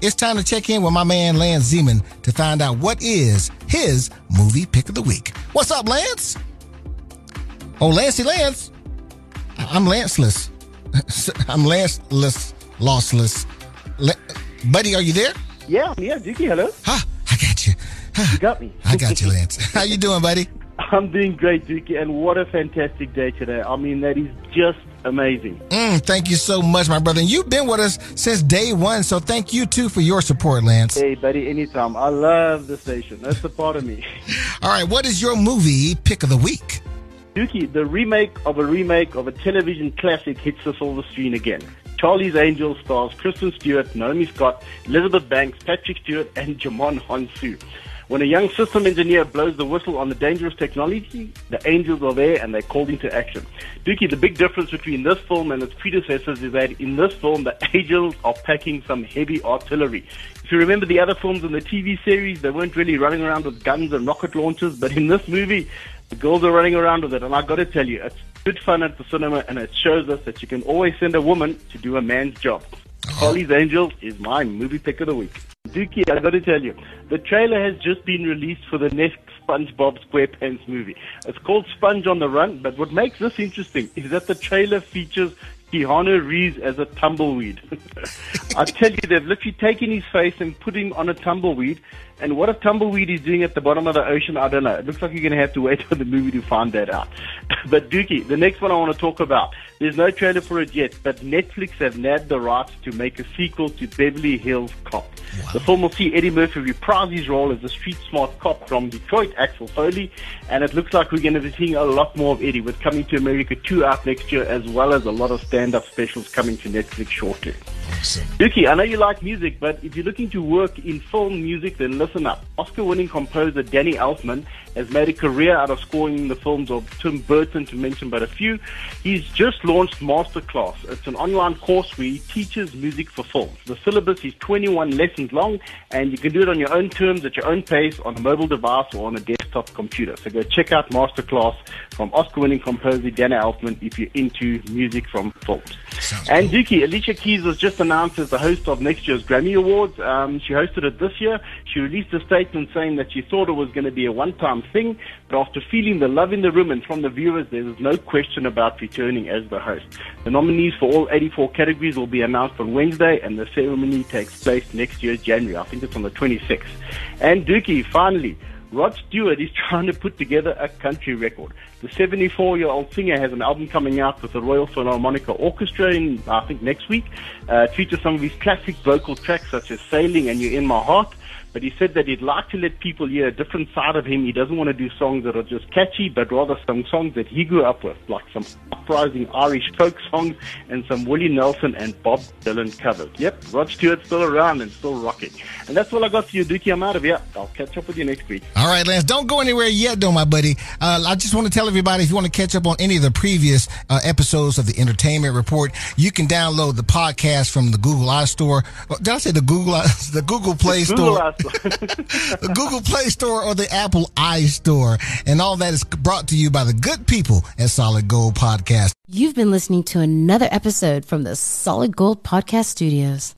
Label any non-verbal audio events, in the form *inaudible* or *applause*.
it's time to check in with my man Lance Zeman to find out what is his movie pick of the week. What's up, Lance? Oh, Lancey Lance. I'm Lanceless. *laughs* I'm Lanceless, lossless. La- Buddy, are you there? Yeah, yeah, Dookie, hello. Ha, I got you. You got me. I got you, Lance. *laughs* How you doing, buddy? I'm doing great, Dookie, and what a fantastic day today. I mean, that is just amazing. Mm, thank you so much, my brother. And you've been with us since day one, so thank you too for your support, Lance. Hey, buddy, anytime. I love the station. That's the part of me. *laughs* All right, what is your movie pick of the week? Dookie, the remake of a remake of a television classic hits the silver screen again. Charlie's Angels stars Kristen Stewart, Naomi Scott, Elizabeth Banks, Patrick Stewart, and Djimon Hounsou. When a young system engineer blows the whistle on the dangerous technology, the angels are there and they're called into action. Dookie, the big difference between this film and its predecessors is that in this film, the *laughs* angels are packing some heavy artillery. If you remember the other films in the TV series, they weren't really running around with guns and rocket launchers, but in this movie, the girls are running around with it. And I've got to tell you, it's good fun at the cinema and it shows us that you can always send a woman to do a man's job. Oh. Holly's Angels is my movie pick of the week. Dookie, I got to tell you, the trailer has just been released for the next SpongeBob SquarePants movie. It's called Sponge on the Run, but what makes this interesting is that the trailer features Keanu Reeves as a tumbleweed. *laughs* I tell you, they've literally taken his face and put him on a tumbleweed. And what a tumbleweed is doing at the bottom of the ocean, I don't know. It looks like you're going to have to wait *laughs* for the movie to find that out. *laughs* but Dookie, the next one I want to talk about, there's no trailer for it yet, but Netflix have nabbed the rights to make a sequel to Beverly Hills Cop. Wow. The film will see Eddie Murphy reprise his role as the street smart cop from Detroit, Axel Foley, and it looks like we're going to be seeing a lot more of Eddie with Coming to America 2 out next year, as well as a lot of stand-up specials coming to Netflix shortly. Awesome. I know you like music, but if you're looking to work in film music, then listen up. Oscar-winning composer Danny Elfman has made a career out of scoring the films of Tim Burton, to mention but a few. He's just launched Masterclass. It's an online course where he teaches music for films. The syllabus is 21 lessons long, and you can do it on your own terms, at your own pace, on a mobile device or on a desktop computer. So go check out Masterclass from Oscar-winning composer Danny Elfman if you're into music from films. Sounds and cool. Dookie, Alicia Keys was just announced as the host of next year's Grammy Awards. Um, she hosted it this year. She released a statement saying that she thought it was going to be a one-time thing, but after feeling the love in the room and from the viewers, there is no question about returning as the host. The nominees for all 84 categories will be announced on Wednesday, and the ceremony takes place next year, January. I think it's on the 26th. And Dookie, finally, Rod Stewart is trying to put together a country record. The 74 year old singer has an album coming out with the Royal Philharmonic Orchestra in, I think, next week. Uh, it features some of his classic vocal tracks such as Sailing and You're in My Heart. But he said that he'd like to let people hear a different side of him. He doesn't want to do songs that are just catchy, but rather some songs that he grew up with, like some uprising Irish folk songs and some Willie Nelson and Bob Dylan covers. Yep, Rod Stewart's still around and still rocking. And that's all I got for you, Dookie. I'm out of here. I'll catch up with you next week. All right, Lance. Don't go anywhere yet, though, my buddy. Uh, I just want to tell everybody if you want to catch up on any of the previous uh, episodes of the Entertainment Report, you can download the podcast from the Google iStore. Did I say the Google *laughs* the Google Play Store? *laughs* The Google Play Store or the Apple iStore. And all that is brought to you by the good people at Solid Gold Podcast. You've been listening to another episode from the Solid Gold Podcast Studios.